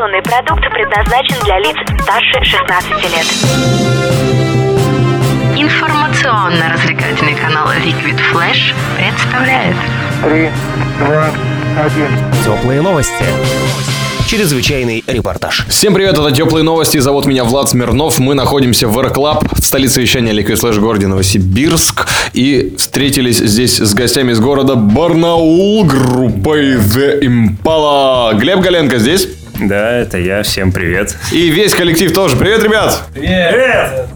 Информационный продукт предназначен для лиц старше 16 лет. Информационно-развлекательный канал Liquid Flash представляет Три, два, один. Теплые новости. Чрезвычайный репортаж. Всем привет, это Теплые Новости, зовут меня Влад Смирнов. Мы находимся в R-Club, столице вещания Liquid Flash в городе Новосибирск. И встретились здесь с гостями из города Барнаул, группой The Impala. Глеб Галенко здесь? Да, это я. Всем привет. И весь коллектив тоже. Привет, ребят! Привет!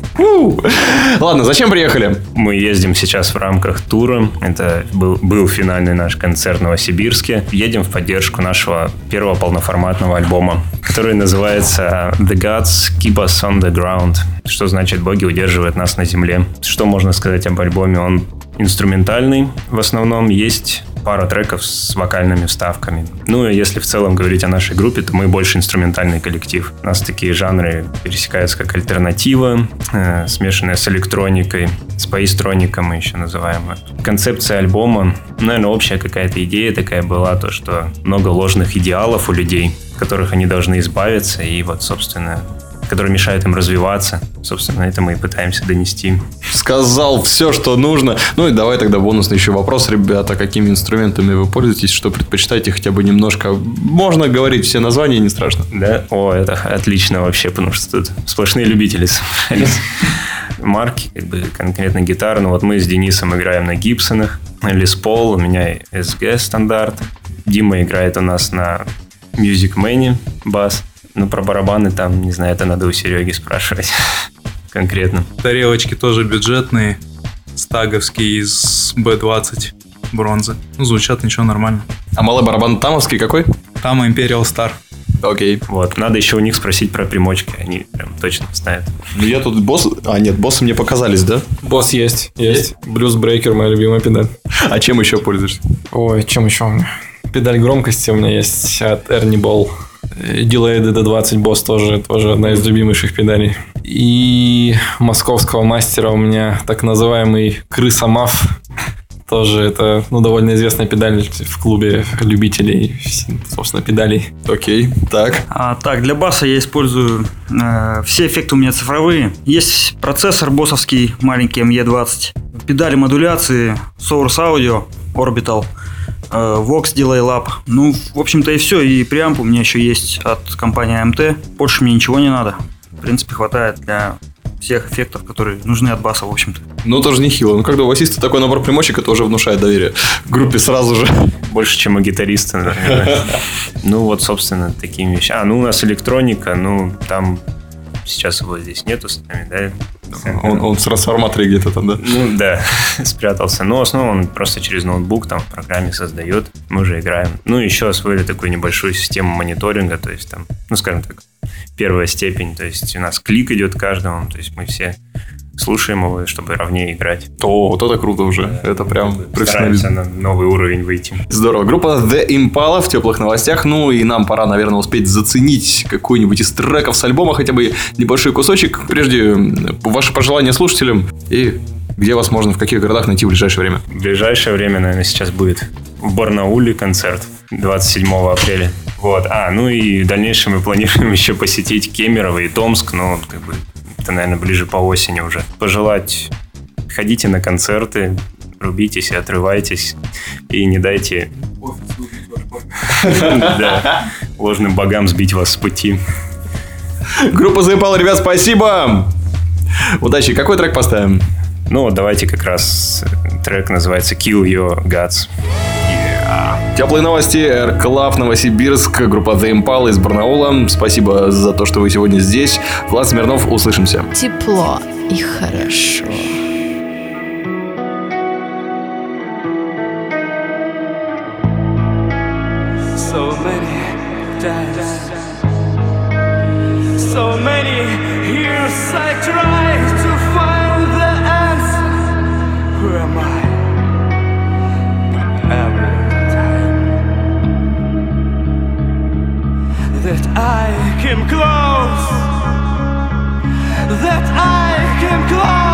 Ладно, зачем приехали? Мы ездим сейчас в рамках тура. Это был, был финальный наш концерт в Новосибирске. Едем в поддержку нашего первого полноформатного альбома, который называется The Gods Keep Us on the Ground. Что значит «Боги удерживают нас на земле». Что можно сказать об альбоме? Он инструментальный в основном. Есть пара треков с вокальными вставками. Ну и если в целом говорить о нашей группе, то мы больше инструментальный коллектив. У нас такие жанры пересекаются как альтернатива, э, смешанная с электроникой, с поистроником мы еще называем. Концепция альбома, наверное, общая какая-то идея такая была, то что много ложных идеалов у людей, от которых они должны избавиться, и вот, собственно, которые мешают им развиваться. Собственно, это мы и пытаемся донести. Сказал все, что нужно. Ну и давай тогда бонусный еще вопрос, ребята. Какими инструментами вы пользуетесь? Что предпочитаете хотя бы немножко? Можно говорить все названия, не страшно. Да? О, это отлично вообще, потому что тут сплошные любители. Марки, как бы конкретно гитары. Ну вот мы с Денисом играем на Гибсонах. Лес Пол, у меня SG стандарт. Дима играет у нас на Music Man бас. Ну, про барабаны там, не знаю, это надо у Сереги спрашивать конкретно. Тарелочки тоже бюджетные, стаговские из B20 бронзы. Ну, звучат ничего нормально. А малый барабан тамовский какой? Там Imperial Star. Окей. Вот, надо еще у них спросить про примочки, они прям точно знают. Ну я тут босс... А, нет, боссы мне показались, да? Босс есть, есть. Блюз Брейкер, моя любимая педаль. А чем еще пользуешься? Ой, чем еще у меня? Педаль громкости у меня есть от Ernie Ball. Delay DD20 Boss тоже, тоже одна из любимейших педалей. И московского мастера у меня так называемый крыса Маф. Тоже это ну, довольно известная педаль в клубе любителей, собственно, педалей. Окей, так. А, так, для баса я использую э, все эффекты у меня цифровые. Есть процессор боссовский маленький ME20, педали модуляции, Source Audio, Orbital, Vox Delay Lab. Ну, в общем-то и все. И преамп у меня еще есть от компании AMT. Больше мне ничего не надо. В принципе, хватает для всех эффектов, которые нужны от баса, в общем-то. Ну, тоже нехило. Ну, когда у басиста такой набор примочек, это уже внушает доверие группе сразу же. Больше, чем у гитариста, наверное. Ну, вот, собственно, такими вещами. А, ну, у нас электроника, ну, там сейчас его здесь нету с нами, да? Он, он в трансформаторе где-то там, да? Ну, да, спрятался. Но основном он просто через ноутбук там в программе создает. Мы уже играем. Ну, еще освоили такую небольшую систему мониторинга, то есть там, ну, скажем так, первая степень, то есть у нас клик идет каждому, то есть мы все слушаем его, чтобы ровнее играть. О, вот это круто уже. Это прям профессионализм. На новый уровень выйти. Здорово. Группа The Impala в теплых новостях. Ну и нам пора, наверное, успеть заценить какой-нибудь из треков с альбома, хотя бы небольшой кусочек. Прежде ваши пожелания слушателям и где вас можно в каких городах найти в ближайшее время? В ближайшее время, наверное, сейчас будет в Барнауле концерт 27 апреля. Вот. А, ну и в дальнейшем мы планируем еще посетить Кемерово и Томск, но как бы это, наверное, ближе по осени уже. Пожелать ходите на концерты, рубитесь и отрывайтесь, и не дайте да, ложным богам сбить вас с пути. Группа Impala, ребят, спасибо! Удачи. Какой трек поставим? Ну, давайте как раз трек называется Kill Your Gods. Теплые новости, Air Club, Новосибирск, группа The Impala из Барнаула. Спасибо за то, что вы сегодня здесь. Влад Смирнов, услышимся. тепло и хорошо. So many times, so many years I tried I came close, that I came close,